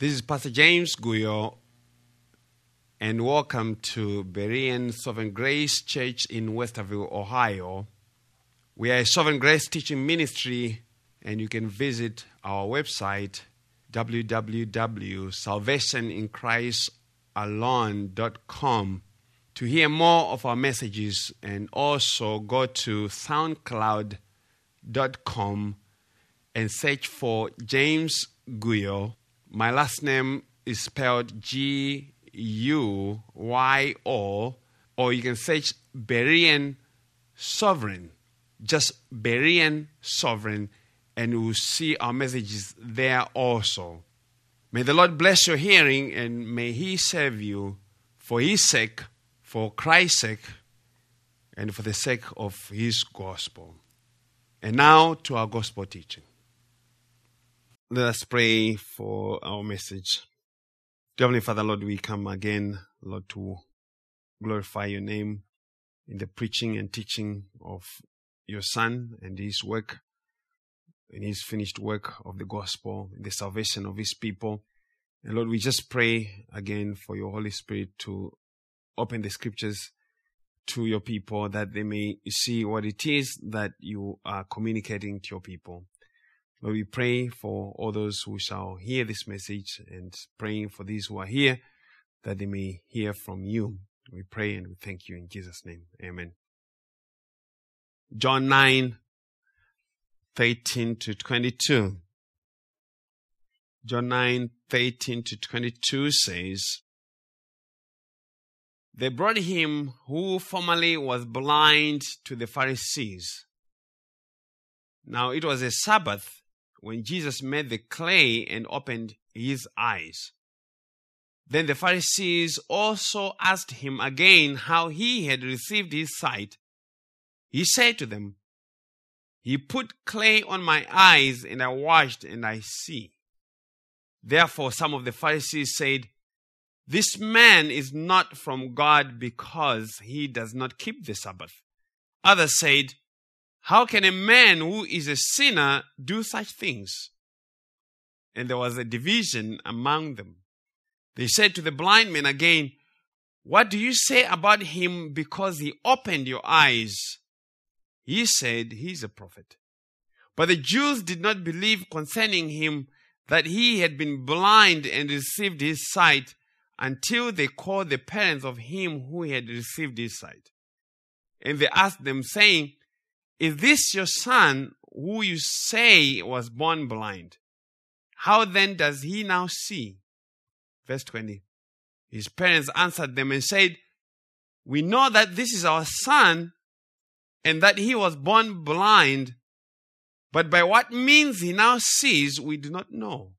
This is Pastor James Guyo, and welcome to Berean Sovereign Grace Church in Westerville, Ohio. We are a Sovereign Grace teaching ministry, and you can visit our website www.salvationinchristalone.com to hear more of our messages, and also go to soundcloud.com and search for James Guyo. My last name is spelled G U Y O, or you can search Berean Sovereign. Just Berean Sovereign, and you will see our messages there also. May the Lord bless your hearing, and may He serve you for His sake, for Christ's sake, and for the sake of His gospel. And now to our gospel teaching. Let us pray for our message. Heavenly Father, Lord, we come again, Lord, to glorify your name in the preaching and teaching of your Son and his work, in his finished work of the gospel, in the salvation of his people. And Lord, we just pray again for your Holy Spirit to open the scriptures to your people that they may see what it is that you are communicating to your people. Lord, we pray for all those who shall hear this message and praying for these who are here that they may hear from you. We pray and we thank you in Jesus' name. Amen. John 9, 13 to 22. John 9, 13 to 22 says, They brought him who formerly was blind to the Pharisees. Now it was a Sabbath when Jesus made the clay and opened his eyes. Then the Pharisees also asked him again how he had received his sight. He said to them, He put clay on my eyes, and I washed, and I see. Therefore, some of the Pharisees said, This man is not from God because he does not keep the Sabbath. Others said, how can a man who is a sinner do such things? And there was a division among them. They said to the blind man again, What do you say about him because he opened your eyes? He said, He is a prophet. But the Jews did not believe concerning him that he had been blind and received his sight until they called the parents of him who had received his sight. And they asked them, saying, is this your son who you say was born blind? How then does he now see? Verse 20. His parents answered them and said, We know that this is our son and that he was born blind, but by what means he now sees, we do not know.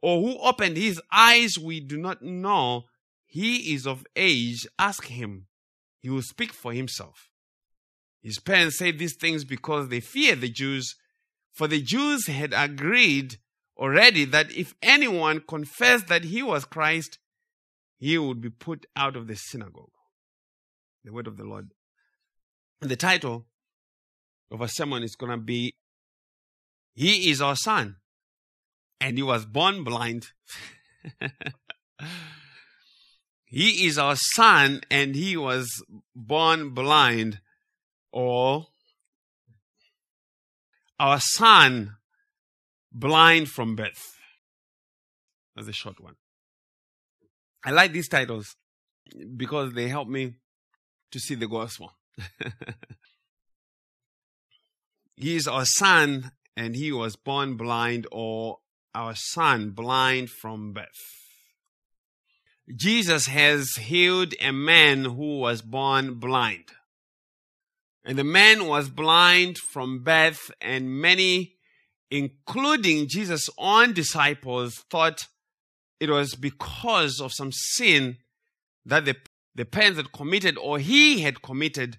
Or who opened his eyes, we do not know. He is of age. Ask him. He will speak for himself. His parents said these things because they feared the Jews, for the Jews had agreed already that if anyone confessed that he was Christ, he would be put out of the synagogue. The word of the Lord. The title of our sermon is going to be He is our son, and he was born blind. he is our son, and he was born blind or our son blind from birth. That's a short one. I like these titles because they help me to see the gospel. he is our son and he was born blind or our son blind from birth. Jesus has healed a man who was born blind. And the man was blind from birth, and many, including Jesus' own disciples, thought it was because of some sin that the, the parents had committed or he had committed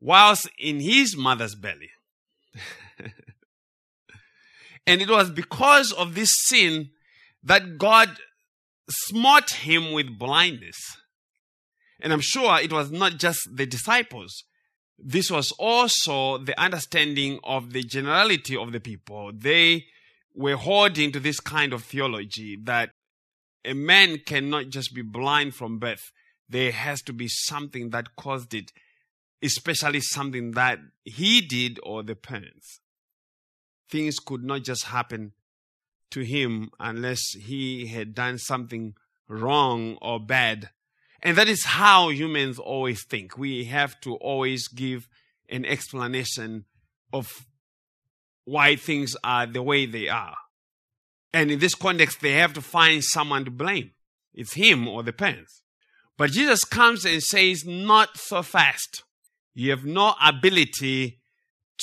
whilst in his mother's belly. and it was because of this sin that God smote him with blindness. And I'm sure it was not just the disciples this was also the understanding of the generality of the people. They were holding to this kind of theology that a man cannot just be blind from birth. There has to be something that caused it, especially something that he did or the parents. Things could not just happen to him unless he had done something wrong or bad. And that is how humans always think. We have to always give an explanation of why things are the way they are. And in this context, they have to find someone to blame. It's him or the parents. But Jesus comes and says, Not so fast. You have no ability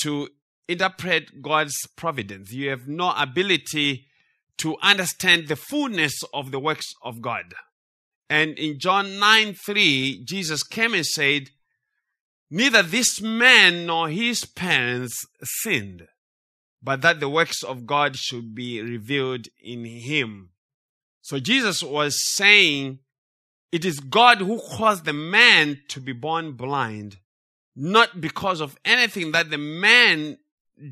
to interpret God's providence. You have no ability to understand the fullness of the works of God. And in John 9 3, Jesus came and said, Neither this man nor his parents sinned, but that the works of God should be revealed in him. So Jesus was saying, It is God who caused the man to be born blind, not because of anything that the man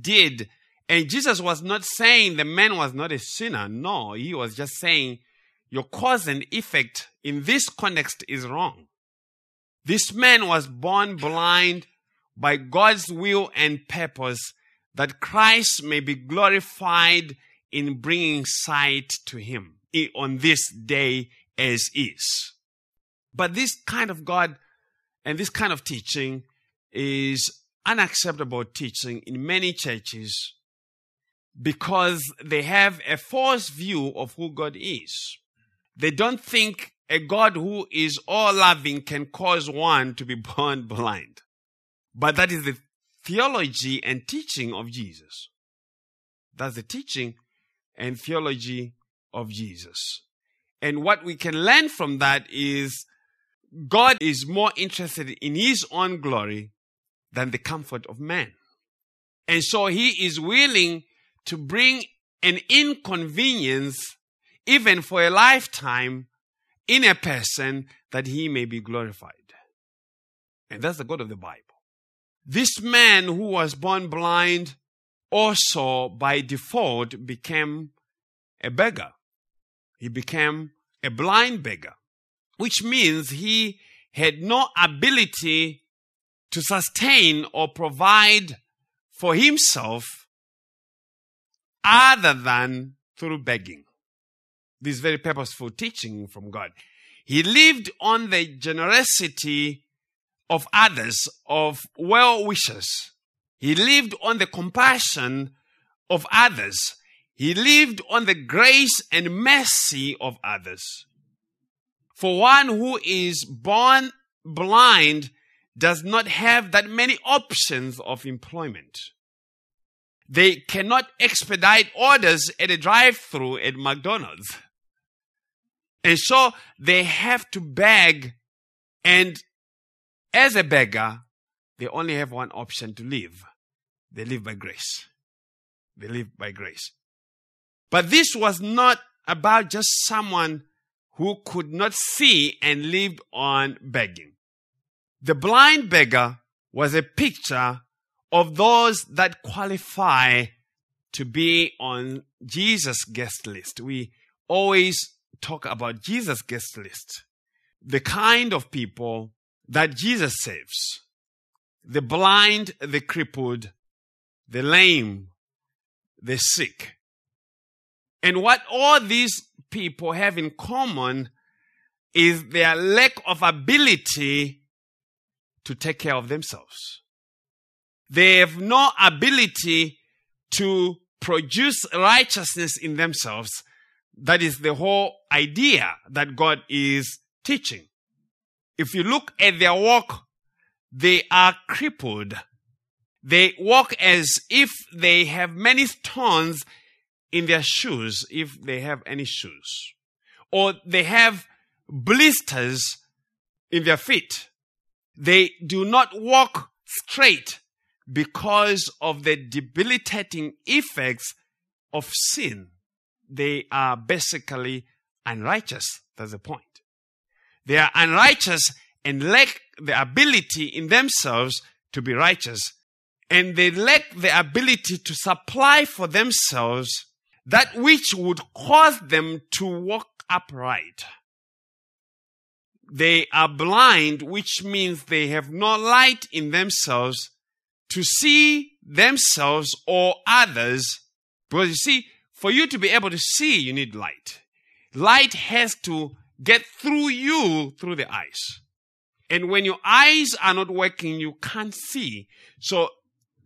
did. And Jesus was not saying the man was not a sinner. No, he was just saying your cause and effect in this context is wrong. This man was born blind by God's will and purpose that Christ may be glorified in bringing sight to him on this day as is. But this kind of God and this kind of teaching is unacceptable teaching in many churches because they have a false view of who God is. They don't think a God who is all loving can cause one to be born blind. But that is the theology and teaching of Jesus. That's the teaching and theology of Jesus. And what we can learn from that is God is more interested in his own glory than the comfort of man. And so he is willing to bring an inconvenience even for a lifetime in a person that he may be glorified. And that's the God of the Bible. This man who was born blind also by default became a beggar. He became a blind beggar, which means he had no ability to sustain or provide for himself other than through begging this very purposeful teaching from God. He lived on the generosity of others, of well wishers. He lived on the compassion of others. He lived on the grace and mercy of others. For one who is born blind does not have that many options of employment. They cannot expedite orders at a drive through at McDonald's. And so they have to beg. And as a beggar, they only have one option to live. They live by grace. They live by grace. But this was not about just someone who could not see and lived on begging. The blind beggar was a picture of those that qualify to be on Jesus' guest list. We always talk about Jesus' guest list. The kind of people that Jesus saves. The blind, the crippled, the lame, the sick. And what all these people have in common is their lack of ability to take care of themselves. They have no ability to produce righteousness in themselves that is the whole idea that God is teaching. If you look at their walk, they are crippled. They walk as if they have many stones in their shoes, if they have any shoes. Or they have blisters in their feet. They do not walk straight because of the debilitating effects of sin they are basically unrighteous. That's the point. They are unrighteous and lack the ability in themselves to be righteous. And they lack the ability to supply for themselves that which would cause them to walk upright. They are blind, which means they have no light in themselves to see themselves or others. Because you see, for you to be able to see, you need light. Light has to get through you through the eyes. And when your eyes are not working, you can't see. So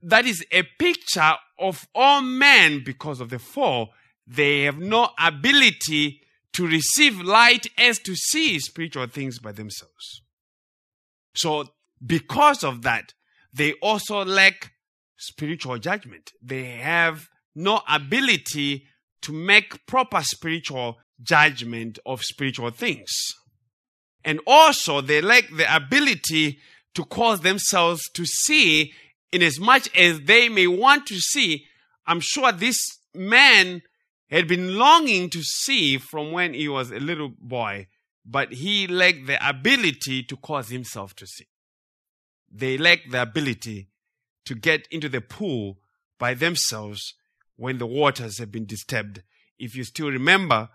that is a picture of all men because of the fall. They have no ability to receive light as to see spiritual things by themselves. So because of that, they also lack spiritual judgment. They have no ability to make proper spiritual judgment of spiritual things. And also they lack the ability to cause themselves to see in as much as they may want to see. I'm sure this man had been longing to see from when he was a little boy, but he lacked the ability to cause himself to see. They lack the ability to get into the pool by themselves when the waters have been disturbed. If you still remember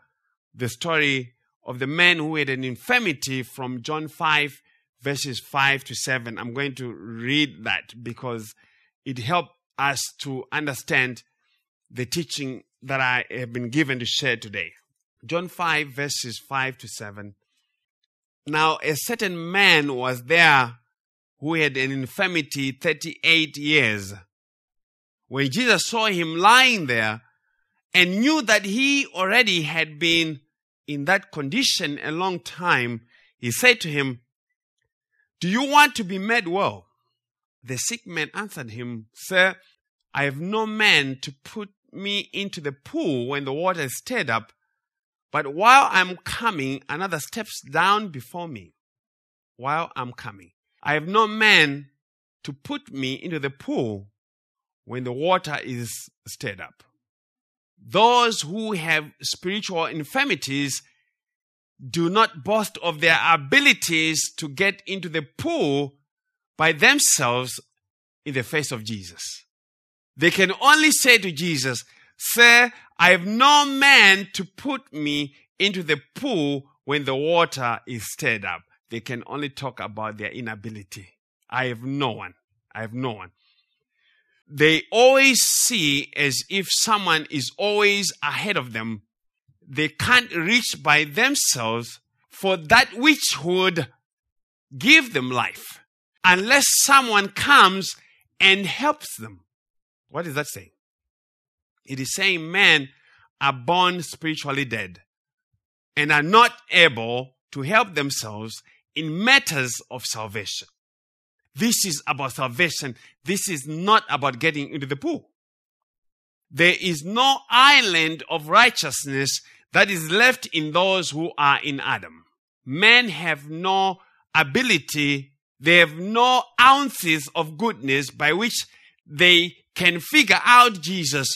the story of the man who had an infirmity from John 5, verses 5 to 7, I'm going to read that because it helped us to understand the teaching that I have been given to share today. John 5, verses 5 to 7. Now, a certain man was there who had an infirmity 38 years. When Jesus saw him lying there and knew that he already had been in that condition a long time, he said to him, Do you want to be made well? The sick man answered him, Sir, I have no man to put me into the pool when the water is stirred up, but while I'm coming, another steps down before me. While I'm coming, I have no man to put me into the pool when the water is stirred up. Those who have spiritual infirmities do not boast of their abilities to get into the pool by themselves in the face of Jesus. They can only say to Jesus, Sir, I have no man to put me into the pool when the water is stirred up. They can only talk about their inability. I have no one. I have no one. They always see as if someone is always ahead of them. They can't reach by themselves for that which would give them life unless someone comes and helps them. What is that saying? It is saying men are born spiritually dead and are not able to help themselves in matters of salvation. This is about salvation. This is not about getting into the pool. There is no island of righteousness that is left in those who are in Adam. Men have no ability, they have no ounces of goodness by which they can figure out Jesus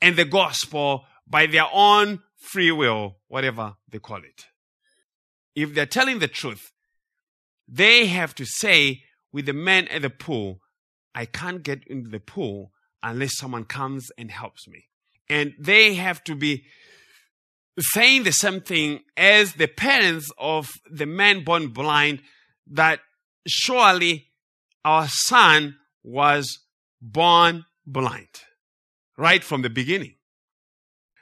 and the gospel by their own free will, whatever they call it. If they're telling the truth, they have to say with the man at the pool, I can't get into the pool unless someone comes and helps me. And they have to be saying the same thing as the parents of the man born blind that surely our son was born blind right from the beginning.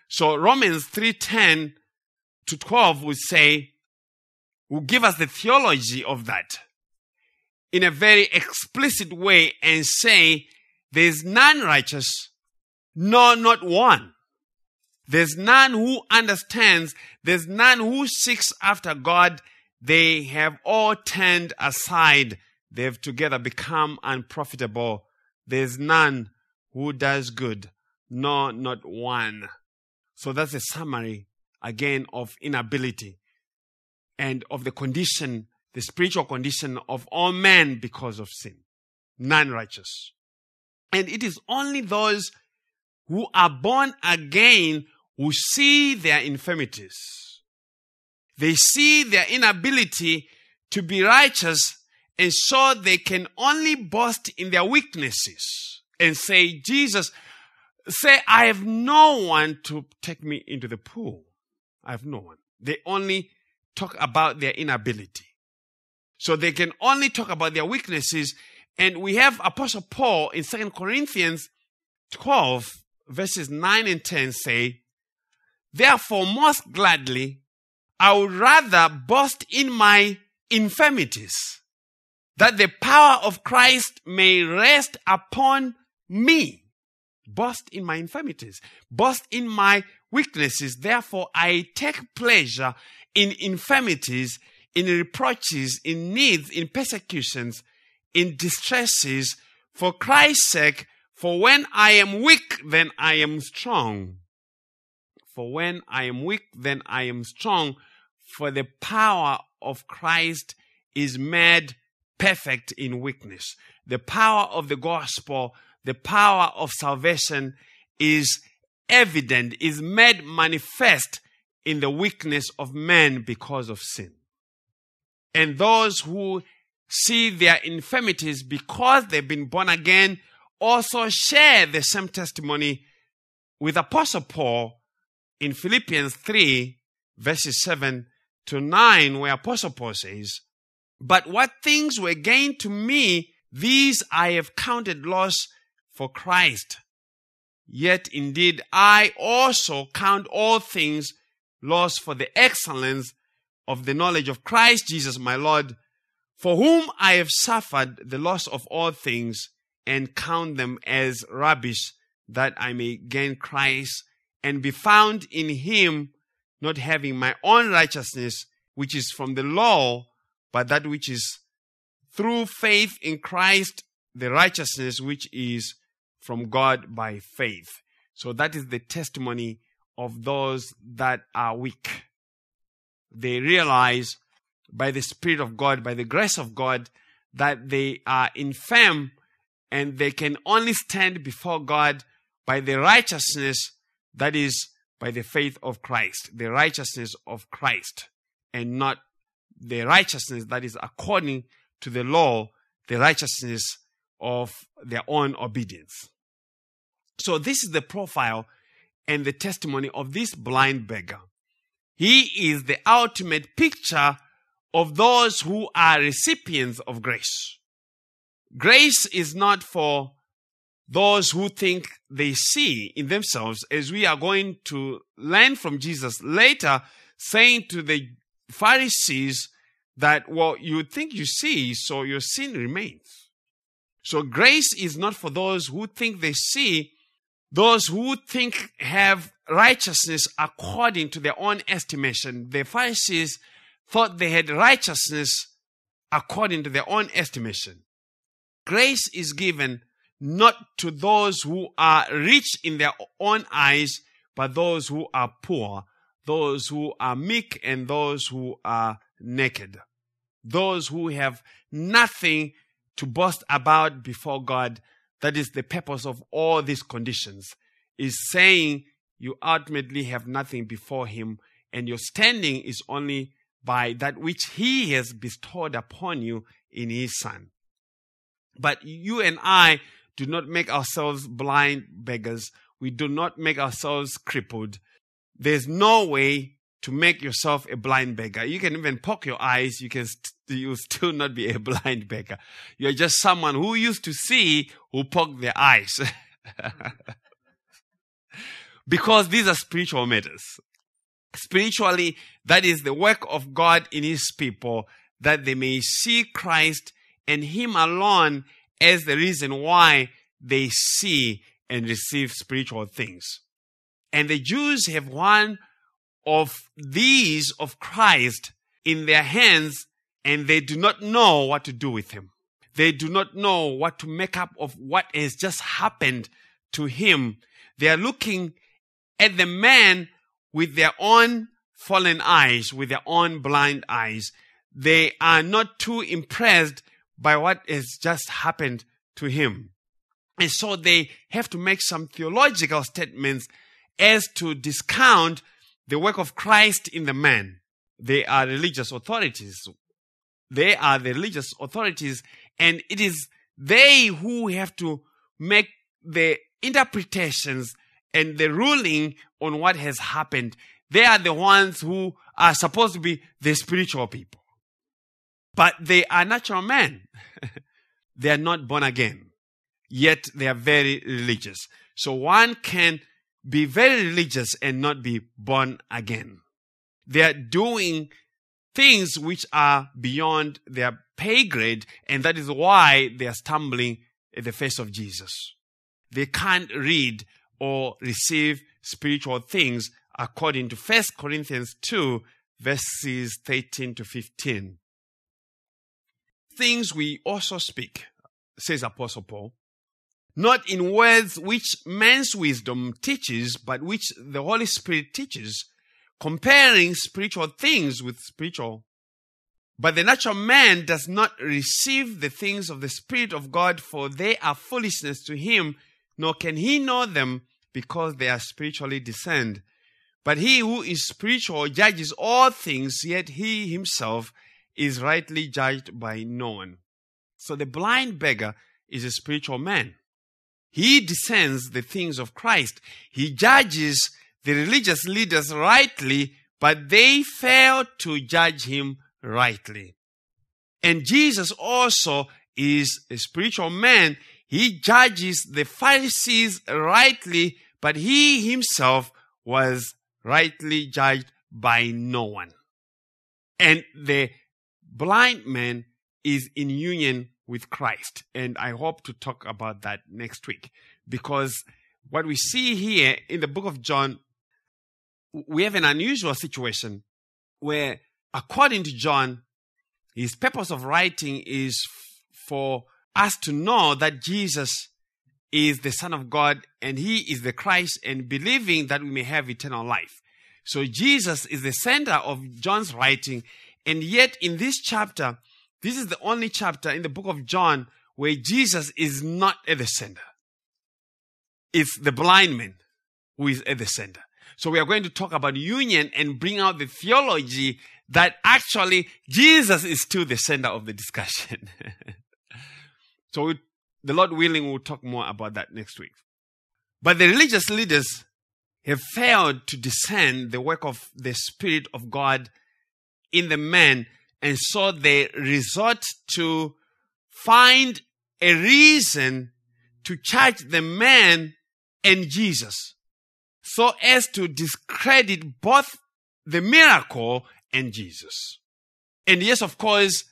So Romans 3:10 to 12 would say will give us the theology of that in a very explicit way and say there's none righteous, no, not one. There's none who understands. There's none who seeks after God. They have all turned aside. They've together become unprofitable. There's none who does good. No, not one. So that's a summary again of inability and of the condition, the spiritual condition of all men because of sin. None righteous. And it is only those who are born again who see their infirmities. They see their inability to be righteous and so they can only boast in their weaknesses and say, Jesus, say, I have no one to take me into the pool. I have no one. They only talk about their inability. So they can only talk about their weaknesses. And we have Apostle Paul in 2 Corinthians 12, verses 9 and 10 say, Therefore, most gladly, I would rather boast in my infirmities, that the power of Christ may rest upon me. Boast in my infirmities, boast in my weaknesses. Therefore, I take pleasure in infirmities, in reproaches, in needs, in persecutions, in distresses, for Christ's sake. For when I am weak, then I am strong. For when I am weak, then I am strong. For the power of Christ is made perfect in weakness. The power of the gospel, the power of salvation is evident, is made manifest in the weakness of men because of sin. And those who see their infirmities because they've been born again also share the same testimony with Apostle Paul in Philippians 3, verses 7 to 9, where Apostle Paul says, But what things were gained to me, these I have counted loss for Christ. Yet indeed I also count all things loss for the excellence of the knowledge of Christ Jesus my Lord, for whom I have suffered the loss of all things and count them as rubbish that I may gain Christ and be found in him, not having my own righteousness, which is from the law, but that which is through faith in Christ, the righteousness which is from God by faith. So that is the testimony of those that are weak. They realize by the Spirit of God, by the grace of God, that they are infirm and they can only stand before God by the righteousness that is by the faith of Christ, the righteousness of Christ, and not the righteousness that is according to the law, the righteousness of their own obedience. So, this is the profile and the testimony of this blind beggar. He is the ultimate picture of those who are recipients of grace. Grace is not for those who think they see in themselves, as we are going to learn from Jesus later, saying to the Pharisees that, well, you think you see, so your sin remains. So grace is not for those who think they see, those who think have righteousness according to their own estimation. The Pharisees thought they had righteousness according to their own estimation. Grace is given not to those who are rich in their own eyes, but those who are poor, those who are meek, and those who are naked. Those who have nothing to boast about before God. That is the purpose of all these conditions, is saying you ultimately have nothing before Him, and your standing is only by that which He has bestowed upon you in His Son. But you and I do not make ourselves blind beggars. We do not make ourselves crippled. There's no way to make yourself a blind beggar. You can even poke your eyes. You can st- you still not be a blind beggar. You're just someone who used to see who poked their eyes. because these are spiritual matters. Spiritually, that is the work of God in His people that they may see Christ and Him alone as the reason why they see and receive spiritual things. And the Jews have one of these of Christ in their hands and they do not know what to do with him. They do not know what to make up of what has just happened to him. They are looking at the man with their own fallen eyes, with their own blind eyes. They are not too impressed by what has just happened to him. And so they have to make some theological statements as to discount the work of Christ in the man. They are religious authorities. They are the religious authorities, and it is they who have to make the interpretations and the ruling on what has happened. They are the ones who are supposed to be the spiritual people. But they are natural men. they are not born again. Yet they are very religious. So one can be very religious and not be born again. They are doing things which are beyond their pay grade, and that is why they are stumbling at the face of Jesus. They can't read or receive spiritual things according to 1 Corinthians 2, verses 13 to 15. Things we also speak, says Apostle Paul, not in words which man's wisdom teaches, but which the Holy Spirit teaches, comparing spiritual things with spiritual. But the natural man does not receive the things of the Spirit of God, for they are foolishness to him, nor can he know them because they are spiritually discerned. But he who is spiritual judges all things, yet he himself is rightly judged by no one. So the blind beggar is a spiritual man. He discerns the things of Christ. He judges the religious leaders rightly, but they fail to judge him rightly. And Jesus also is a spiritual man. He judges the Pharisees rightly, but he himself was rightly judged by no one. And the blind man is in union with Christ. And I hope to talk about that next week because what we see here in the book of John, we have an unusual situation where, according to John, his purpose of writing is for us to know that Jesus is the Son of God and He is the Christ and believing that we may have eternal life. So Jesus is the center of John's writing. And yet in this chapter, this is the only chapter in the book of John where Jesus is not at the center. It's the blind man who is at the center. So we are going to talk about union and bring out the theology that actually Jesus is still the center of the discussion. so we the Lord willing, we'll talk more about that next week. But the religious leaders have failed to discern the work of the Spirit of God in the man, and so they resort to find a reason to charge the man and Jesus so as to discredit both the miracle and Jesus. And yes, of course,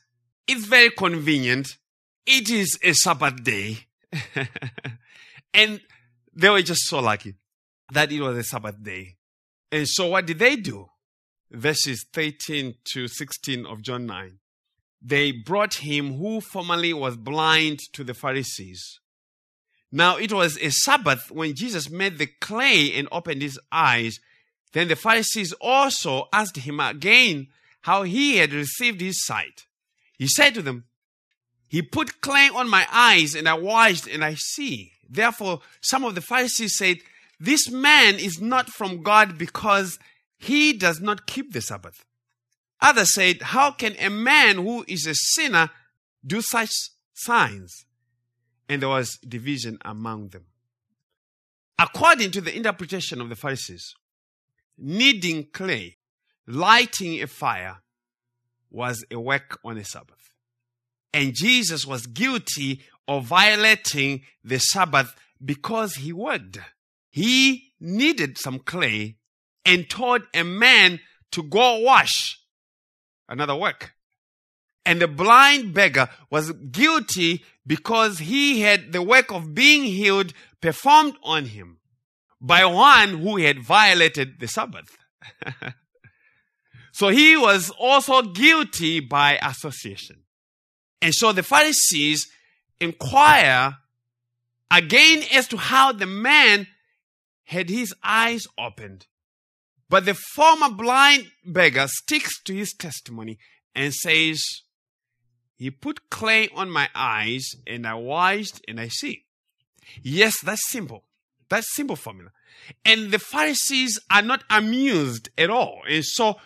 it's very convenient it is a Sabbath day. and they were just so lucky that it was a Sabbath day. And so what did they do? Verses 13 to 16 of John 9. They brought him who formerly was blind to the Pharisees. Now it was a Sabbath when Jesus made the clay and opened his eyes. Then the Pharisees also asked him again how he had received his sight. He said to them, he put clay on my eyes, and I washed, and I see. Therefore, some of the Pharisees said, This man is not from God because he does not keep the Sabbath. Others said, How can a man who is a sinner do such signs? And there was division among them. According to the interpretation of the Pharisees, kneading clay, lighting a fire, was a work on a Sabbath. And Jesus was guilty of violating the Sabbath because he would. He kneaded some clay and told a man to go wash another work. And the blind beggar was guilty because he had the work of being healed performed on him by one who had violated the Sabbath. so he was also guilty by association. And so the Pharisees inquire again as to how the man had his eyes opened. But the former blind beggar sticks to his testimony and says, He put clay on my eyes and I washed and I see. Yes, that's simple. That's simple formula. And the Pharisees are not amused at all. And so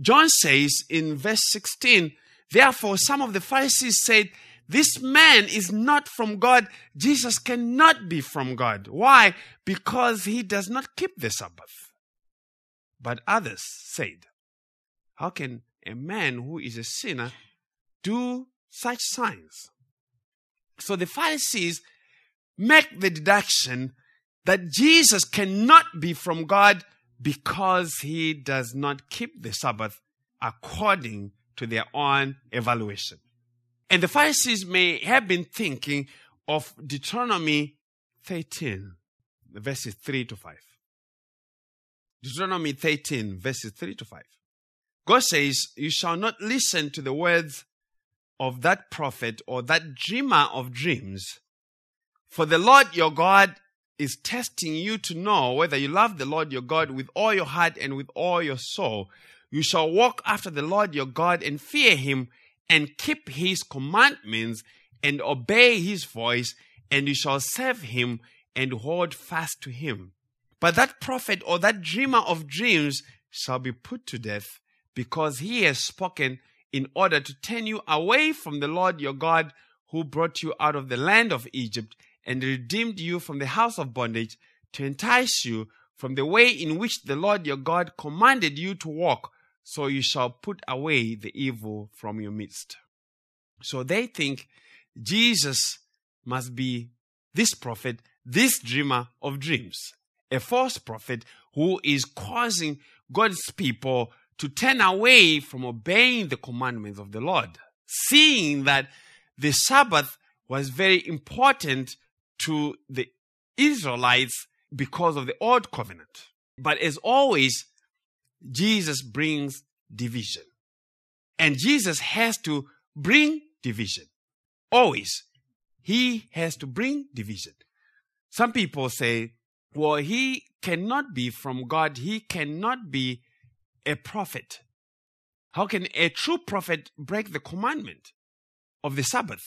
John says in verse 16, Therefore, some of the Pharisees said, this man is not from God. Jesus cannot be from God. Why? Because he does not keep the Sabbath. But others said, How can a man who is a sinner do such signs? So the Pharisees make the deduction that Jesus cannot be from God because he does not keep the Sabbath according to their own evaluation. And the Pharisees may have been thinking of Deuteronomy 13, verses 3 to 5. Deuteronomy 13, verses 3 to 5. God says, You shall not listen to the words of that prophet or that dreamer of dreams, for the Lord your God is testing you to know whether you love the Lord your God with all your heart and with all your soul. You shall walk after the Lord your God and fear him and keep his commandments and obey his voice, and you shall serve him and hold fast to him. But that prophet or that dreamer of dreams shall be put to death because he has spoken in order to turn you away from the Lord your God who brought you out of the land of Egypt and redeemed you from the house of bondage to entice you from the way in which the Lord your God commanded you to walk so you shall put away the evil from your midst. So they think Jesus must be this prophet, this dreamer of dreams, a false prophet who is causing God's people to turn away from obeying the commandments of the Lord, seeing that the Sabbath was very important to the Israelites because of the old covenant. But as always, Jesus brings division. And Jesus has to bring division. Always. He has to bring division. Some people say, well, he cannot be from God. He cannot be a prophet. How can a true prophet break the commandment of the Sabbath?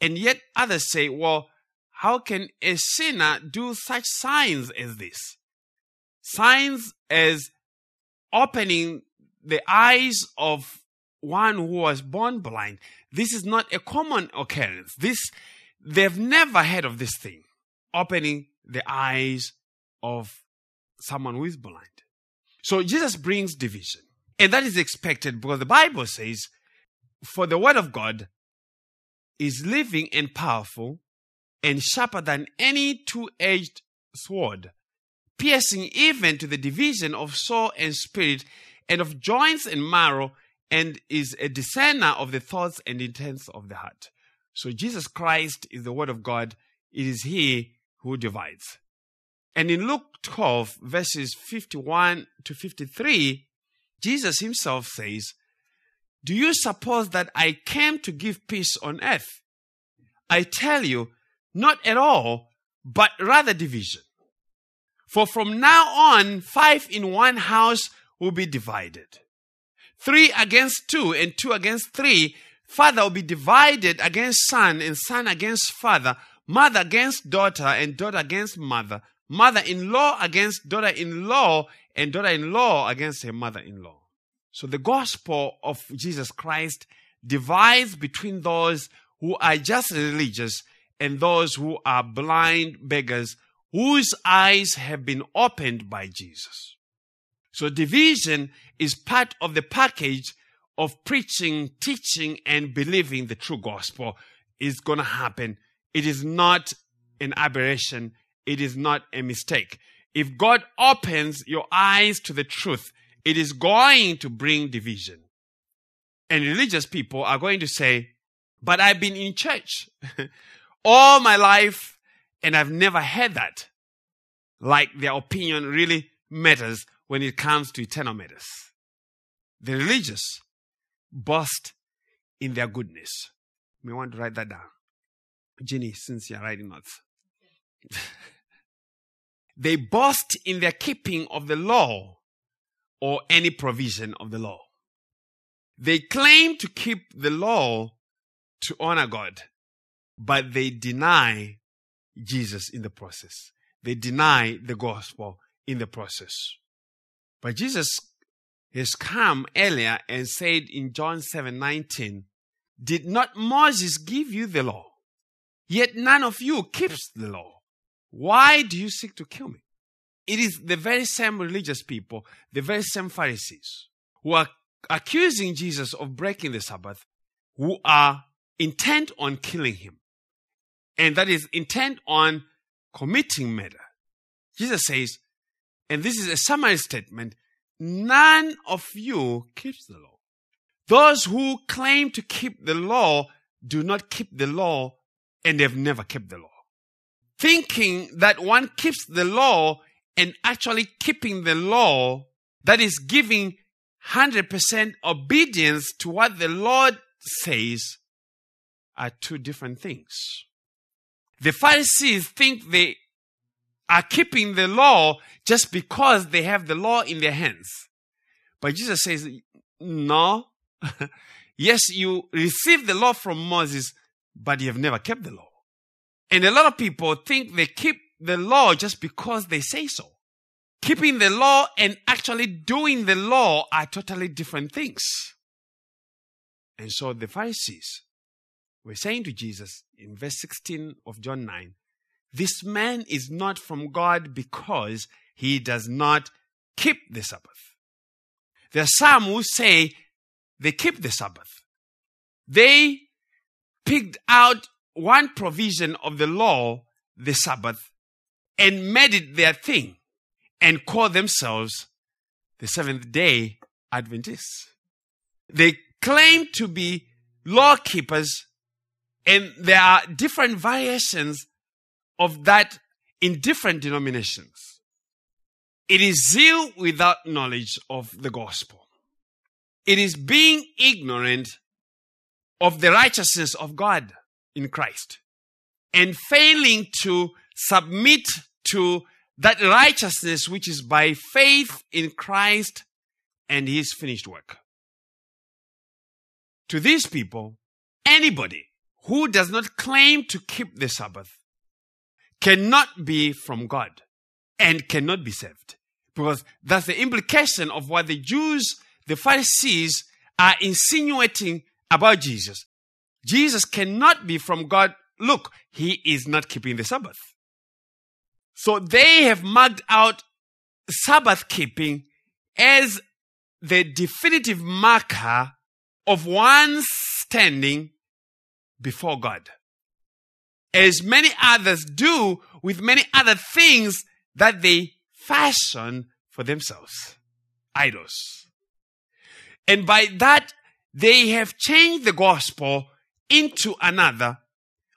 And yet others say, well, how can a sinner do such signs as this? Signs as opening the eyes of one who was born blind. This is not a common occurrence. This, they've never heard of this thing. Opening the eyes of someone who is blind. So Jesus brings division. And that is expected because the Bible says, for the word of God is living and powerful and sharper than any two edged sword, piercing even to the division of soul and spirit and of joints and marrow, and is a discerner of the thoughts and intents of the heart. So Jesus Christ is the Word of God. It is He who divides. And in Luke 12, verses 51 to 53, Jesus himself says, Do you suppose that I came to give peace on earth? I tell you, not at all, but rather division. For from now on, five in one house will be divided. Three against two and two against three. Father will be divided against son and son against father. Mother against daughter and daughter against mother. Mother in law against daughter in law and daughter in law against her mother in law. So the gospel of Jesus Christ divides between those who are just religious and those who are blind beggars whose eyes have been opened by Jesus. So division is part of the package of preaching, teaching, and believing the true gospel is going to happen. It is not an aberration. It is not a mistake. If God opens your eyes to the truth, it is going to bring division. And religious people are going to say, but I've been in church all my life and I've never heard that. Like their opinion really matters when it comes to eternal matters. The religious boast in their goodness. You may want to write that down. Ginny, since you're writing notes. they boast in their keeping of the law or any provision of the law. They claim to keep the law to honor God, but they deny Jesus in the process. They deny the gospel in the process. But Jesus has come earlier and said in John 7 19, Did not Moses give you the law? Yet none of you keeps the law. Why do you seek to kill me? It is the very same religious people, the very same Pharisees, who are accusing Jesus of breaking the Sabbath, who are intent on killing him. And that is intent on committing murder. Jesus says, and this is a summary statement, none of you keeps the law. Those who claim to keep the law do not keep the law and they have never kept the law. Thinking that one keeps the law and actually keeping the law, that is giving 100% obedience to what the Lord says, are two different things. The Pharisees think they are keeping the law just because they have the law in their hands. But Jesus says, no. yes, you received the law from Moses, but you have never kept the law. And a lot of people think they keep the law just because they say so. Keeping the law and actually doing the law are totally different things. And so the Pharisees were saying to Jesus in verse 16 of John 9, this man is not from God because he does not keep the Sabbath. There are some who say they keep the Sabbath. They picked out one provision of the law, the Sabbath, and made it their thing and call themselves the Seventh day Adventists. They claim to be law keepers, and there are different variations of that in different denominations. It is zeal without knowledge of the gospel. It is being ignorant of the righteousness of God in Christ and failing to submit to that righteousness which is by faith in Christ and his finished work. To these people, anybody who does not claim to keep the Sabbath cannot be from God and cannot be saved. Because that's the implication of what the Jews, the Pharisees, are insinuating about Jesus. Jesus cannot be from God. Look, he is not keeping the Sabbath. So they have marked out Sabbath keeping as the definitive marker of one's standing before God. As many others do with many other things that they fashion for themselves. Idols. And by that, they have changed the gospel into another,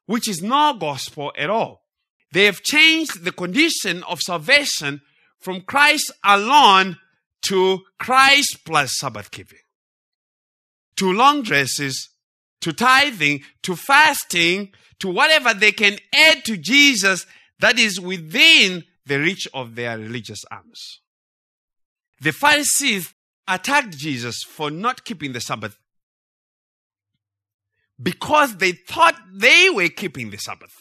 which is no gospel at all. They have changed the condition of salvation from Christ alone to Christ plus Sabbath keeping, to long dresses, to tithing, to fasting, to whatever they can add to Jesus that is within the reach of their religious arms. The Pharisees attacked Jesus for not keeping the Sabbath because they thought they were keeping the Sabbath.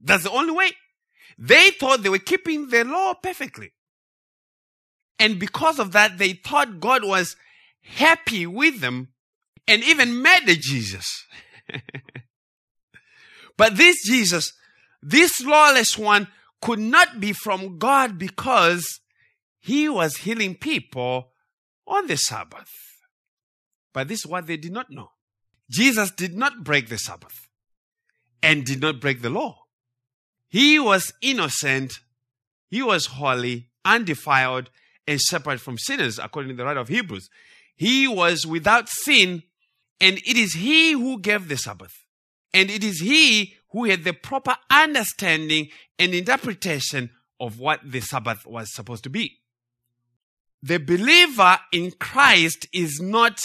That's the only way. They thought they were keeping the law perfectly. And because of that, they thought God was happy with them and even murdered Jesus. but this Jesus, this lawless one, could not be from God because he was healing people on the Sabbath. But this is what they did not know. Jesus did not break the Sabbath and did not break the law. He was innocent, he was holy, undefiled, and separate from sinners, according to the writer of Hebrews. He was without sin, and it is he who gave the Sabbath. And it is he who had the proper understanding and interpretation of what the Sabbath was supposed to be. The believer in Christ is not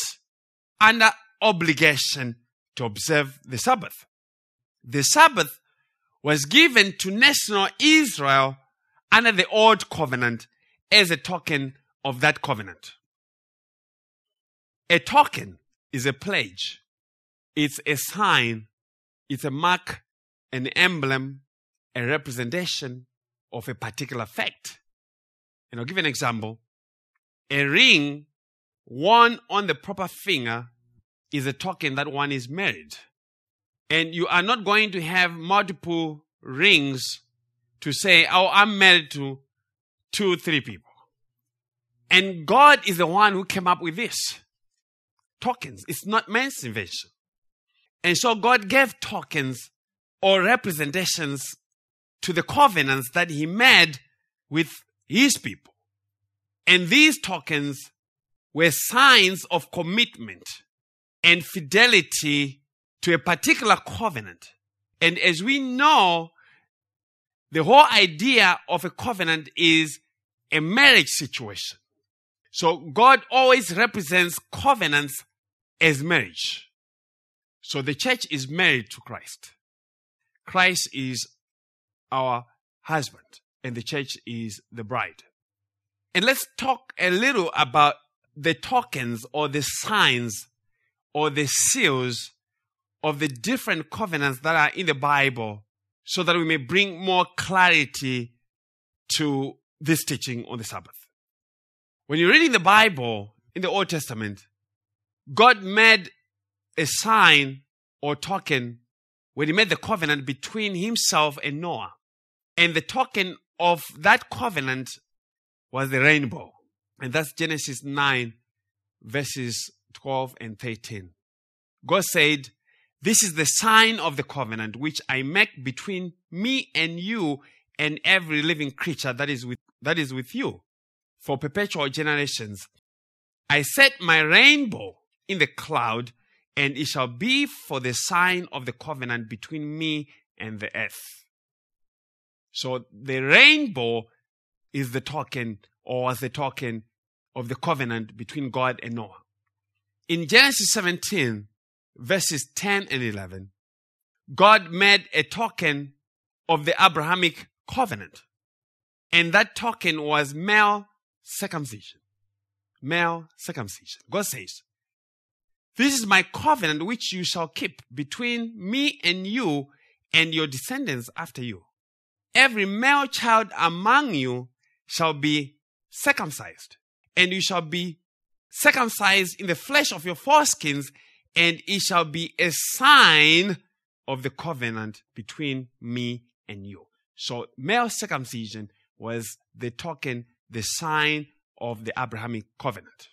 under obligation to observe the Sabbath. The Sabbath was given to national Israel under the old covenant as a token of that covenant. A token is a pledge. It's a sign. It's a mark, an emblem, a representation of a particular fact. And I'll give an example. A ring worn on the proper finger is a token that one is married. And you are not going to have multiple rings to say, oh, I'm married to two, three people. And God is the one who came up with this. Tokens. It's not man's invention. And so God gave tokens or representations to the covenants that he made with his people. And these tokens were signs of commitment and fidelity to a particular covenant. And as we know, the whole idea of a covenant is a marriage situation. So God always represents covenants as marriage. So the church is married to Christ. Christ is our husband and the church is the bride. And let's talk a little about the tokens or the signs or the seals of the different covenants that are in the Bible so that we may bring more clarity to this teaching on the Sabbath. When you're reading the Bible in the Old Testament, God made a sign or token when he made the covenant between himself and Noah. And the token of that covenant was the rainbow. And that's Genesis 9, verses 12 and 13. God said, This is the sign of the covenant which I make between me and you and every living creature that is with, that is with you for perpetual generations. I set my rainbow in the cloud, and it shall be for the sign of the covenant between me and the earth. So the rainbow is the token, or was the token of the covenant between God and Noah. In Genesis 17, verses 10 and 11, God made a token of the Abrahamic covenant. And that token was male circumcision. Male circumcision. God says, This is my covenant which you shall keep between me and you and your descendants after you. Every male child among you shall be circumcised, and you shall be circumcised in the flesh of your foreskins, and it shall be a sign of the covenant between me and you. So, male circumcision was the token, the sign of the Abrahamic covenant.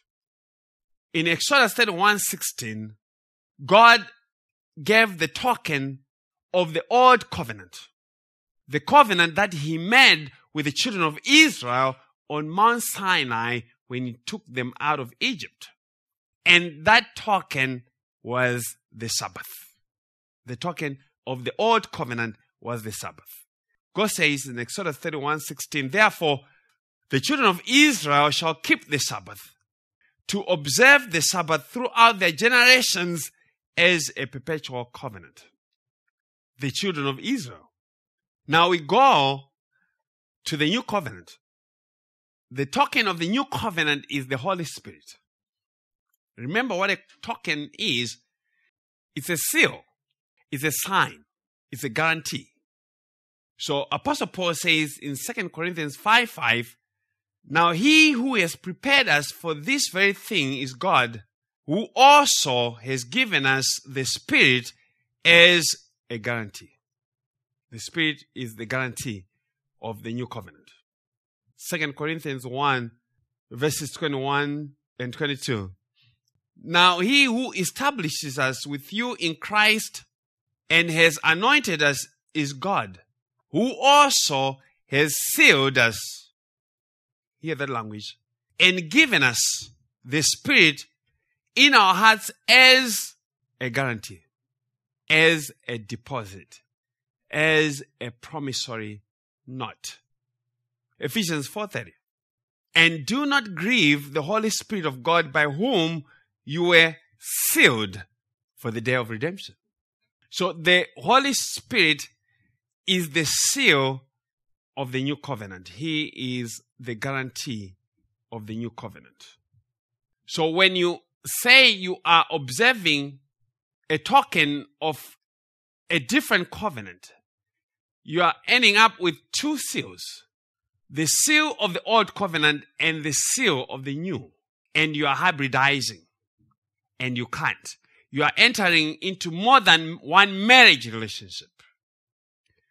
In Exodus 31 16, God gave the token of the old covenant, the covenant that he made with the children of Israel on Mount Sinai when he took them out of Egypt. And that token was the Sabbath. The token of the old covenant was the Sabbath. God says in Exodus 31 16, Therefore, the children of Israel shall keep the Sabbath to observe the Sabbath throughout their generations as a perpetual covenant. The children of Israel. Now we go to the new covenant. The token of the new covenant is the Holy Spirit. Remember what a token is it's a seal, it's a sign, it's a guarantee. So Apostle Paul says in 2 Corinthians 5 5, Now he who has prepared us for this very thing is God, who also has given us the Spirit as a guarantee. The Spirit is the guarantee of the new covenant. 2 Corinthians 1, verses 21 and 22. Now he who establishes us with you in Christ and has anointed us is God, who also has sealed us. Hear that language. And given us the Spirit in our hearts as a guarantee, as a deposit, as a promissory note. Ephesians 4:30. And do not grieve the Holy Spirit of God by whom you were sealed for the day of redemption. So the Holy Spirit is the seal of the new covenant. He is the guarantee of the new covenant. So when you say you are observing a token of a different covenant, you are ending up with two seals the seal of the old covenant and the seal of the new. And you are hybridizing and you can't. you are entering into more than one marriage relationship.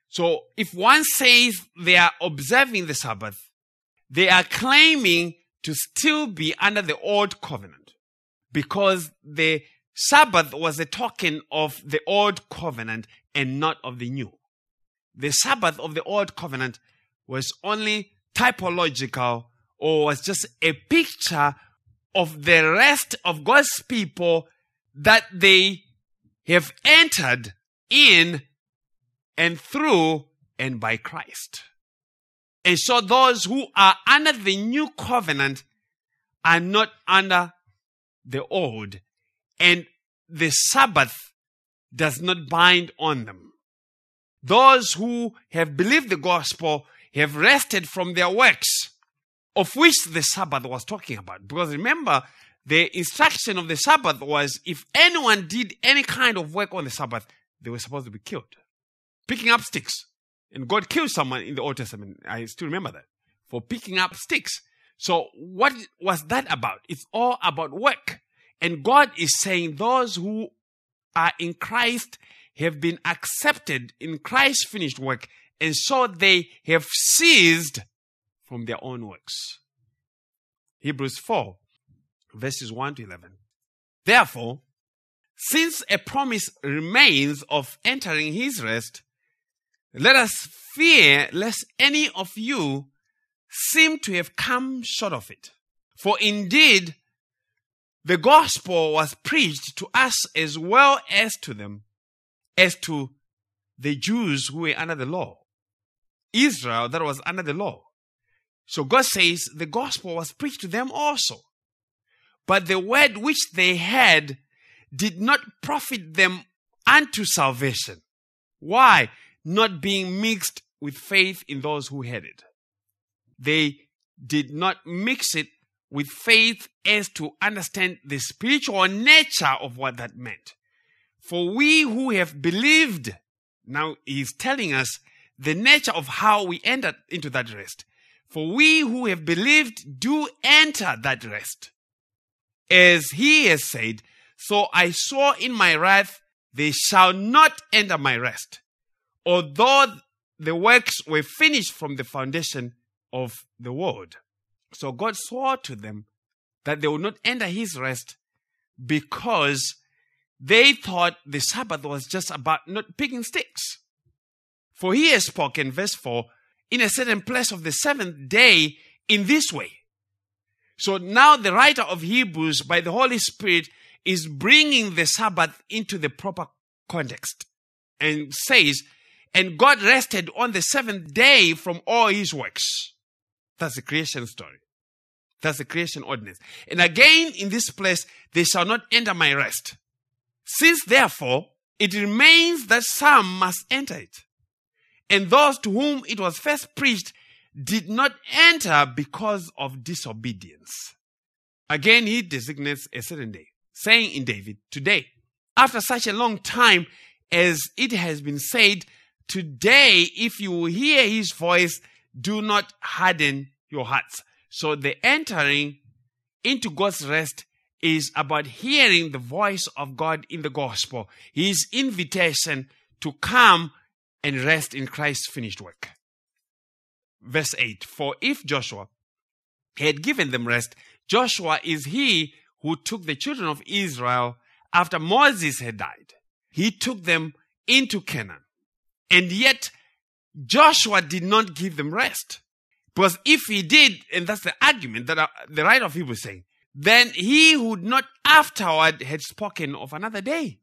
So if one says they are observing the Sabbath, they are claiming to still be under the old covenant because the Sabbath was a token of the old covenant and not of the new. The Sabbath of the old covenant was only typological or was just a picture of the rest of God's people that they have entered in and through and by Christ. And so those who are under the new covenant are not under the old. And the Sabbath does not bind on them. Those who have believed the gospel have rested from their works, of which the Sabbath was talking about. Because remember, the instruction of the Sabbath was if anyone did any kind of work on the Sabbath, they were supposed to be killed. Picking up sticks. And God killed someone in the Old Testament. I still remember that. For picking up sticks. So what was that about? It's all about work. And God is saying those who are in Christ have been accepted in Christ's finished work. And so they have ceased from their own works. Hebrews 4 verses 1 to 11. Therefore, since a promise remains of entering his rest, let us fear lest any of you seem to have come short of it. For indeed, the gospel was preached to us as well as to them, as to the Jews who were under the law. Israel that was under the law. So God says the gospel was preached to them also. But the word which they had did not profit them unto salvation. Why? Not being mixed with faith in those who had it. They did not mix it with faith as to understand the spiritual nature of what that meant. For we who have believed, now he's telling us the nature of how we enter into that rest. For we who have believed do enter that rest. As he has said, so I swore in my wrath, they shall not enter my rest. Although the works were finished from the foundation of the world. So God swore to them that they would not enter his rest because they thought the Sabbath was just about not picking sticks. For he has spoken, verse 4, in a certain place of the seventh day in this way. So now the writer of Hebrews, by the Holy Spirit, is bringing the Sabbath into the proper context and says, and God rested on the seventh day from all his works. That's the creation story. That's the creation ordinance. And again, in this place, they shall not enter my rest. Since therefore, it remains that some must enter it. And those to whom it was first preached did not enter because of disobedience. Again, he designates a certain day, saying in David, Today, after such a long time as it has been said, Today, if you hear his voice, do not harden your hearts. So the entering into God's rest is about hearing the voice of God in the gospel, his invitation to come and rest in Christ's finished work. Verse 8 For if Joshua had given them rest, Joshua is he who took the children of Israel after Moses had died. He took them into Canaan. And yet, Joshua did not give them rest. Because if he did, and that's the argument that uh, the writer of Hebrews saying, then he would not afterward had spoken of another day.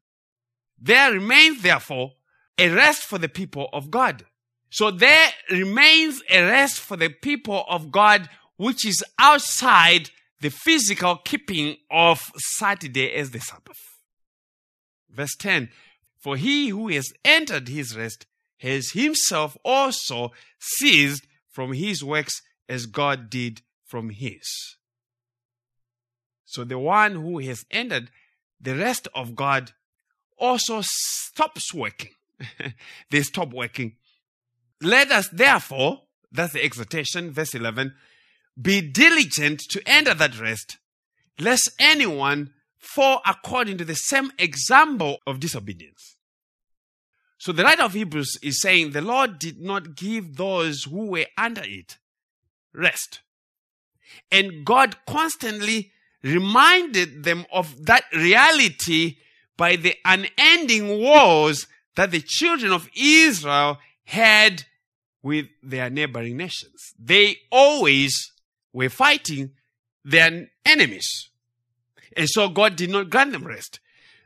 There remains therefore a rest for the people of God. So there remains a rest for the people of God, which is outside the physical keeping of Saturday as the Sabbath. Verse 10 For he who has entered his rest has himself also ceased from his works as God did from his. So the one who has entered the rest of God also stops working. they stop working. Let us therefore, that's the exhortation, verse 11, be diligent to enter that rest, lest anyone fall according to the same example of disobedience. So the writer of Hebrews is saying the Lord did not give those who were under it rest. And God constantly reminded them of that reality by the unending wars that the children of Israel had with their neighboring nations. They always were fighting their enemies. And so God did not grant them rest.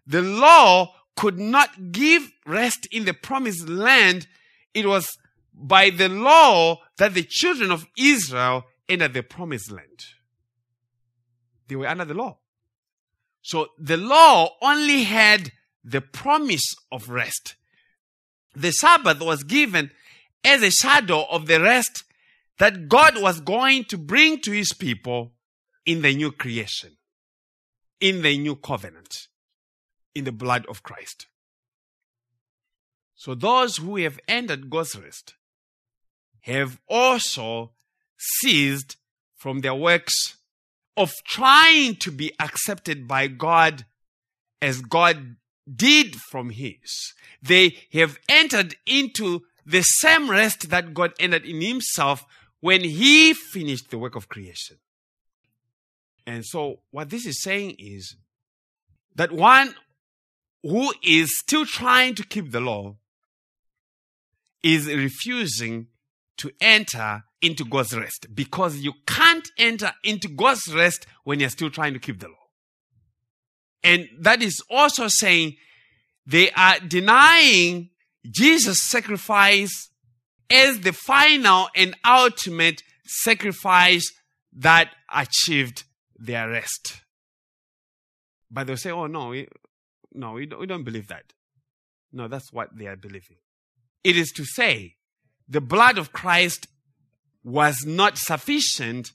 The law could not give rest in the promised land. It was by the law that the children of Israel entered the promised land. They were under the law. So the law only had the promise of rest. The Sabbath was given as a shadow of the rest that God was going to bring to his people in the new creation, in the new covenant, in the blood of Christ. So those who have entered God's rest have also ceased from their works of trying to be accepted by God as God did from His. They have entered into the same rest that God entered in Himself when He finished the work of creation. And so, what this is saying is that one who is still trying to keep the law is refusing to enter into God's rest because you can't enter into God's rest when you're still trying to keep the law. And that is also saying they are denying Jesus' sacrifice as the final and ultimate sacrifice that achieved their rest. But they'll say, oh, no, we, no, we don't, we don't believe that. No, that's what they are believing. It is to say the blood of Christ was not sufficient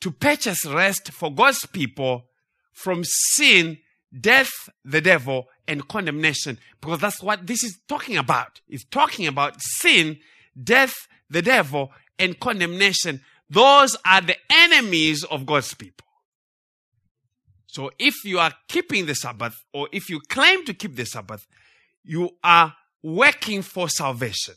to purchase rest for God's people from sin, death, the devil, and condemnation. Because that's what this is talking about. It's talking about sin, death, the devil, and condemnation. Those are the enemies of God's people. So if you are keeping the Sabbath, or if you claim to keep the Sabbath, you are working for salvation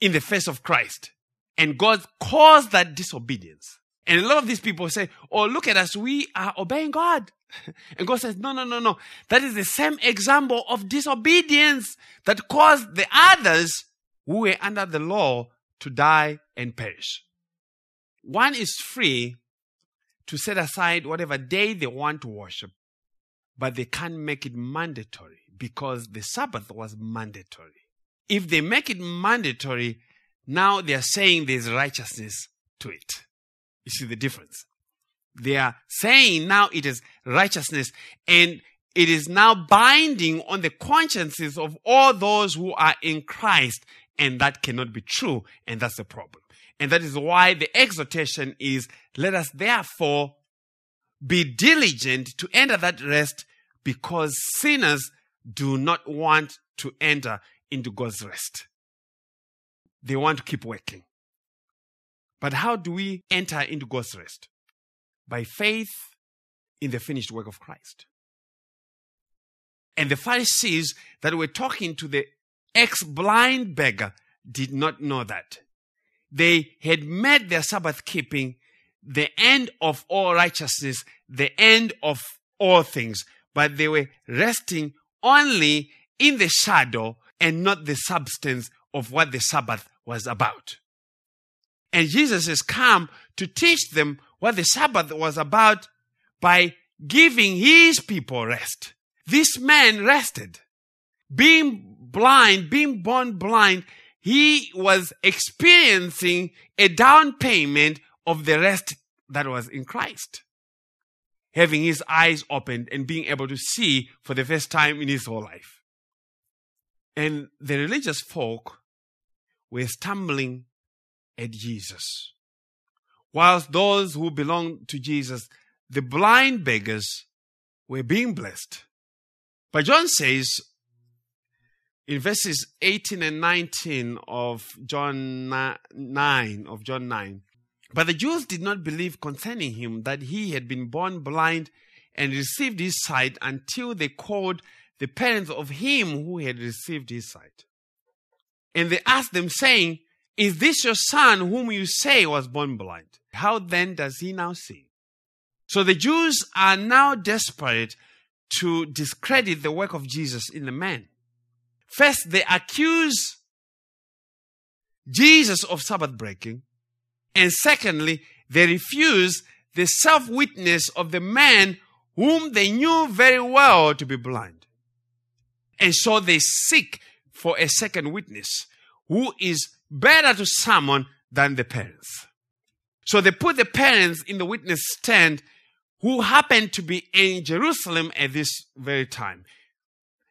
in the face of Christ. And God caused that disobedience. And a lot of these people say, Oh, look at us, we are obeying God. And God says, No, no, no, no. That is the same example of disobedience that caused the others who were under the law to die and perish. One is free to set aside whatever day they want to worship, but they can't make it mandatory because the Sabbath was mandatory. If they make it mandatory, now they are saying there's righteousness to it. You see the difference? They are saying now it is righteousness and it is now binding on the consciences of all those who are in Christ. And that cannot be true. And that's the problem. And that is why the exhortation is let us therefore be diligent to enter that rest because sinners do not want to enter into God's rest. They want to keep working. But how do we enter into God's rest? By faith in the finished work of Christ. And the Pharisees that were talking to the ex blind beggar did not know that. They had made their Sabbath keeping the end of all righteousness, the end of all things, but they were resting only in the shadow and not the substance of what the Sabbath was about. And Jesus has come to teach them what the Sabbath was about by giving his people rest. This man rested. Being blind, being born blind, he was experiencing a down payment of the rest that was in Christ. Having his eyes opened and being able to see for the first time in his whole life. And the religious folk were stumbling at Jesus. Whilst those who belonged to Jesus, the blind beggars, were being blessed. But John says in verses 18 and 19 of John 9, of John 9, but the Jews did not believe concerning him that he had been born blind and received his sight until they called the parents of him who had received his sight. And they asked them, saying, Is this your son whom you say was born blind? How then does he now see? So the Jews are now desperate to discredit the work of Jesus in the man. First, they accuse Jesus of Sabbath breaking. And secondly, they refuse the self witness of the man whom they knew very well to be blind. And so they seek for a second witness who is better to summon than the parents. So they put the parents in the witness stand who happened to be in Jerusalem at this very time.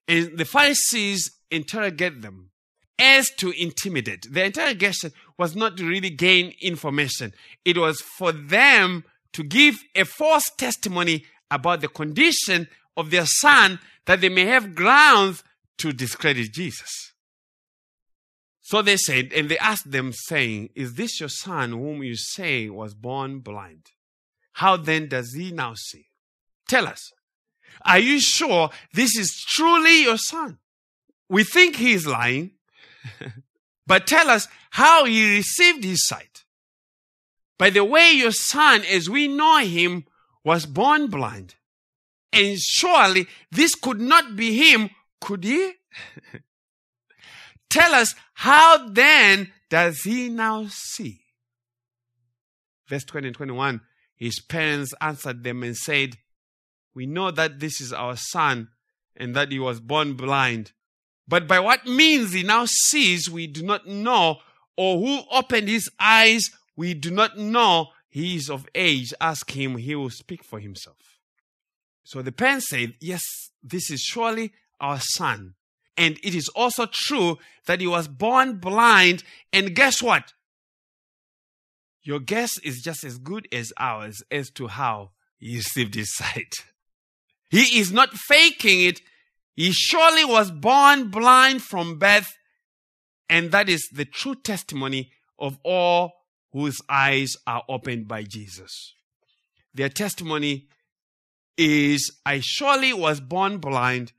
And the Pharisees interrogate them as to intimidate. The interrogation was not to really gain information. It was for them to give a false testimony about the condition of their son that they may have grounds to discredit Jesus. So they said, and they asked them, saying, Is this your son whom you say was born blind? How then does he now see? Tell us, are you sure this is truly your son? We think he is lying, but tell us how he received his sight. By the way, your son, as we know him, was born blind. And surely this could not be him, could he? Tell us, how then does he now see? Verse 20 and 21 His parents answered them and said, We know that this is our son and that he was born blind. But by what means he now sees, we do not know, or who opened his eyes, we do not know. He is of age. Ask him, he will speak for himself. So the parents said, Yes, this is surely our son. And it is also true that he was born blind. And guess what? Your guess is just as good as ours as to how he received his sight. He is not faking it. He surely was born blind from birth. And that is the true testimony of all whose eyes are opened by Jesus. Their testimony is, I surely was born blind.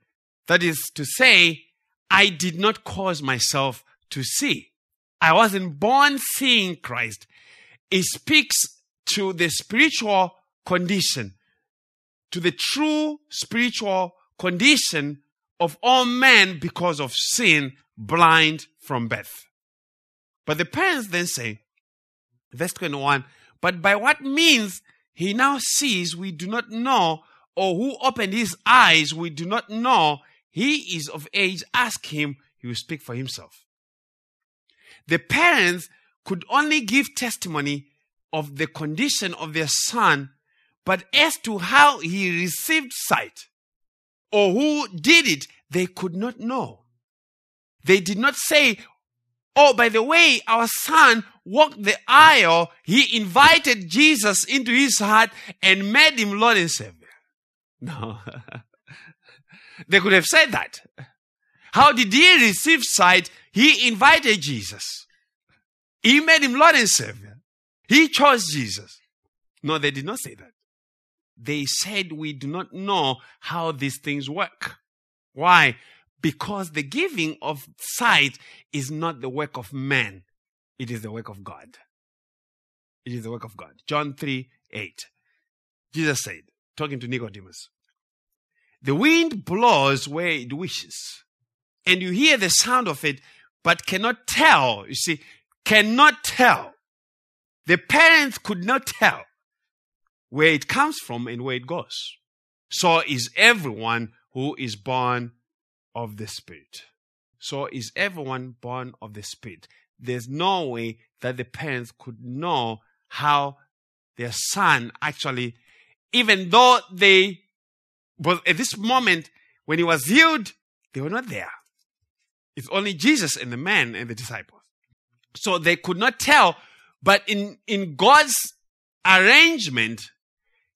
That is to say, I did not cause myself to see. I wasn't born seeing Christ. It speaks to the spiritual condition, to the true spiritual condition of all men because of sin, blind from birth. But the parents then say, verse 21, but by what means he now sees we do not know, or who opened his eyes we do not know, he is of age, ask him, he will speak for himself. The parents could only give testimony of the condition of their son, but as to how he received sight or who did it, they could not know. They did not say, Oh, by the way, our son walked the aisle. He invited Jesus into his heart and made him Lord and Savior. No. They could have said that. How did he receive sight? He invited Jesus. He made him Lord and Savior. He chose Jesus. No, they did not say that. They said, We do not know how these things work. Why? Because the giving of sight is not the work of man, it is the work of God. It is the work of God. John 3 8. Jesus said, talking to Nicodemus, the wind blows where it wishes, and you hear the sound of it, but cannot tell. You see, cannot tell. The parents could not tell where it comes from and where it goes. So is everyone who is born of the Spirit. So is everyone born of the Spirit. There's no way that the parents could know how their son actually, even though they but at this moment, when he was healed, they were not there. It's only Jesus and the man and the disciples. So they could not tell, but in, in God's arrangement,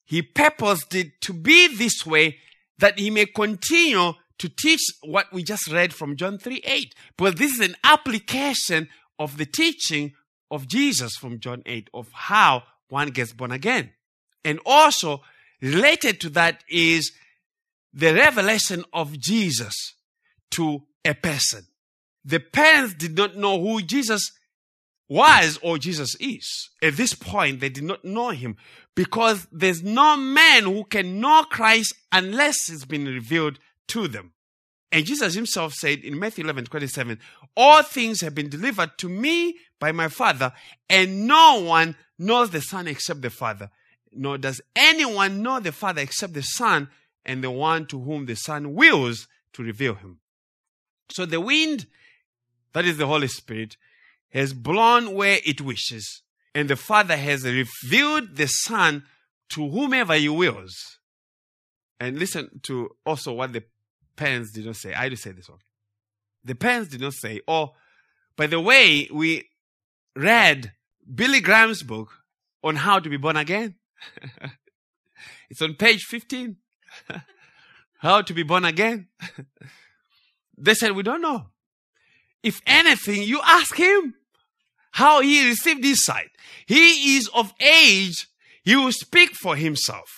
he purposed it to be this way that he may continue to teach what we just read from John 3 8. But this is an application of the teaching of Jesus from John 8 of how one gets born again. And also, related to that is the revelation of Jesus to a person. The parents did not know who Jesus was or Jesus is. At this point, they did not know him because there's no man who can know Christ unless it's been revealed to them. And Jesus himself said in Matthew 11 27, All things have been delivered to me by my Father, and no one knows the Son except the Father, nor does anyone know the Father except the Son and the one to whom the Son wills to reveal him. So the wind, that is the Holy Spirit, has blown where it wishes, and the Father has revealed the Son to whomever he wills. And listen to also what the parents did not say. I do say this one. The parents did not say, oh, by the way, we read Billy Graham's book on how to be born again. it's on page 15. How to be born again. they said, we don't know. If anything, you ask him how he received this sight. He is of age. He will speak for himself.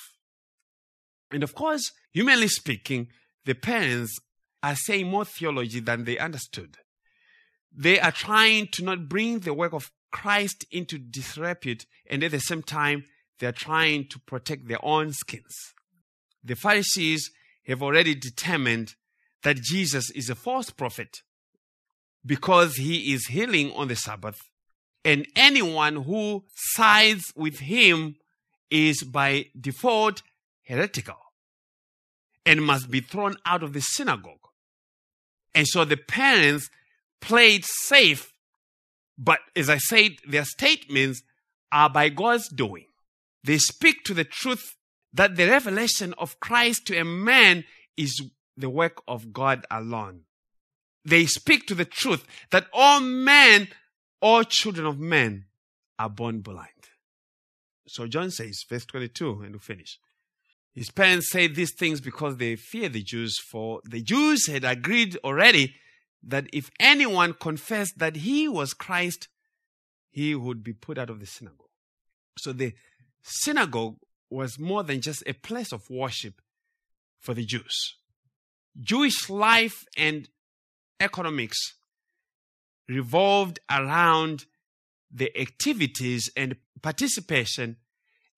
And of course, humanly speaking, the parents are saying more theology than they understood. They are trying to not bring the work of Christ into disrepute, and at the same time, they are trying to protect their own skins. The Pharisees have already determined that Jesus is a false prophet because he is healing on the Sabbath, and anyone who sides with him is by default heretical and must be thrown out of the synagogue. And so the parents played safe, but as I said, their statements are by God's doing. They speak to the truth that the revelation of Christ to a man is the work of God alone. They speak to the truth that all men, all children of men are born blind. So John says, verse 22, and we finish. His parents said these things because they feared the Jews, for the Jews had agreed already that if anyone confessed that he was Christ, he would be put out of the synagogue. So the synagogue was more than just a place of worship for the Jews. Jewish life and economics revolved around the activities and participation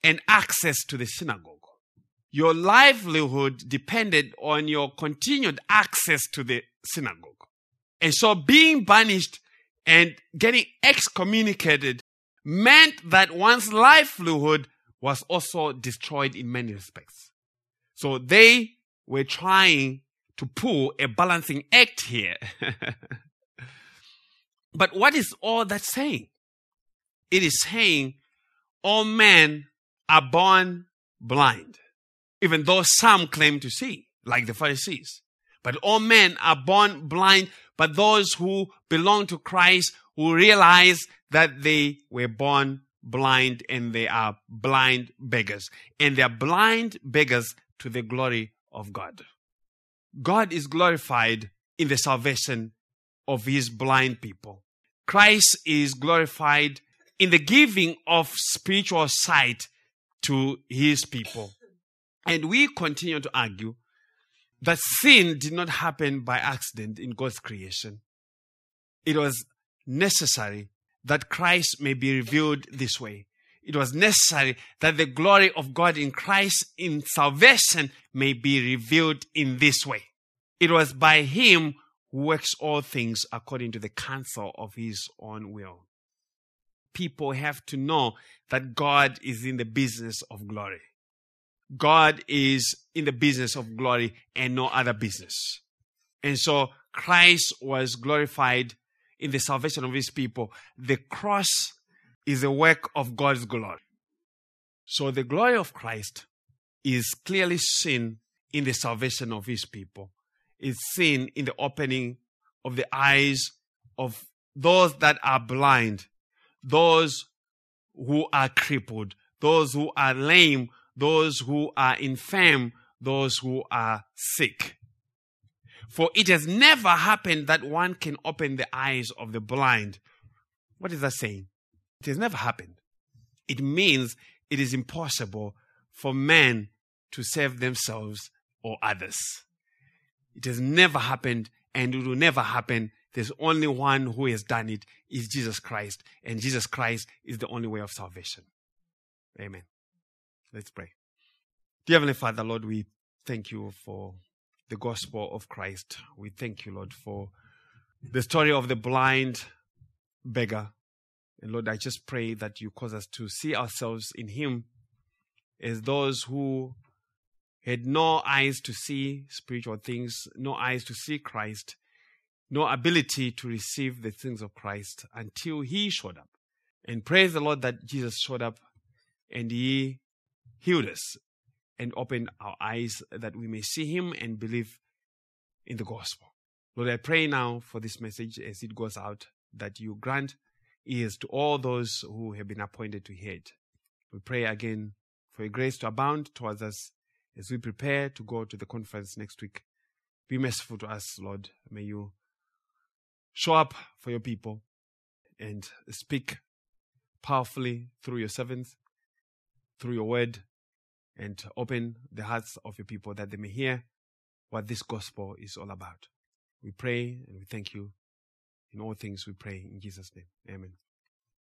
and access to the synagogue your livelihood depended on your continued access to the synagogue. And so being banished and getting excommunicated meant that one's livelihood was also destroyed in many respects. So they were trying to pull a balancing act here. but what is all that saying? It is saying all men are born blind even though some claim to see, like the Pharisees. But all men are born blind, but those who belong to Christ who realize that they were born blind and they are blind beggars. And they are blind beggars to the glory of God. God is glorified in the salvation of his blind people. Christ is glorified in the giving of spiritual sight to his people. And we continue to argue that sin did not happen by accident in God's creation. It was necessary that Christ may be revealed this way. It was necessary that the glory of God in Christ in salvation may be revealed in this way. It was by Him who works all things according to the counsel of His own will. People have to know that God is in the business of glory. God is in the business of glory and no other business. And so Christ was glorified in the salvation of his people. The cross is a work of God's glory. So the glory of Christ is clearly seen in the salvation of his people. It's seen in the opening of the eyes of those that are blind, those who are crippled, those who are lame, those who are infirm, those who are sick. For it has never happened that one can open the eyes of the blind. What is that saying? It has never happened. It means it is impossible for men to save themselves or others. It has never happened and it will never happen. There's only one who has done it is Jesus Christ and Jesus Christ is the only way of salvation. Amen. Let's pray. Dear Heavenly Father, Lord, we thank you for the gospel of Christ. We thank you, Lord, for the story of the blind beggar. And Lord, I just pray that you cause us to see ourselves in Him as those who had no eyes to see spiritual things, no eyes to see Christ, no ability to receive the things of Christ until He showed up. And praise the Lord that Jesus showed up and He healed us and open our eyes that we may see Him and believe in the gospel. Lord, I pray now for this message as it goes out that you grant ears to all those who have been appointed to hear it. We pray again for your grace to abound towards us as we prepare to go to the conference next week. Be merciful to us, Lord. May you show up for your people and speak powerfully through your servants, through your word, and open the hearts of your people that they may hear what this gospel is all about. We pray and we thank you. In all things we pray in Jesus' name. Amen.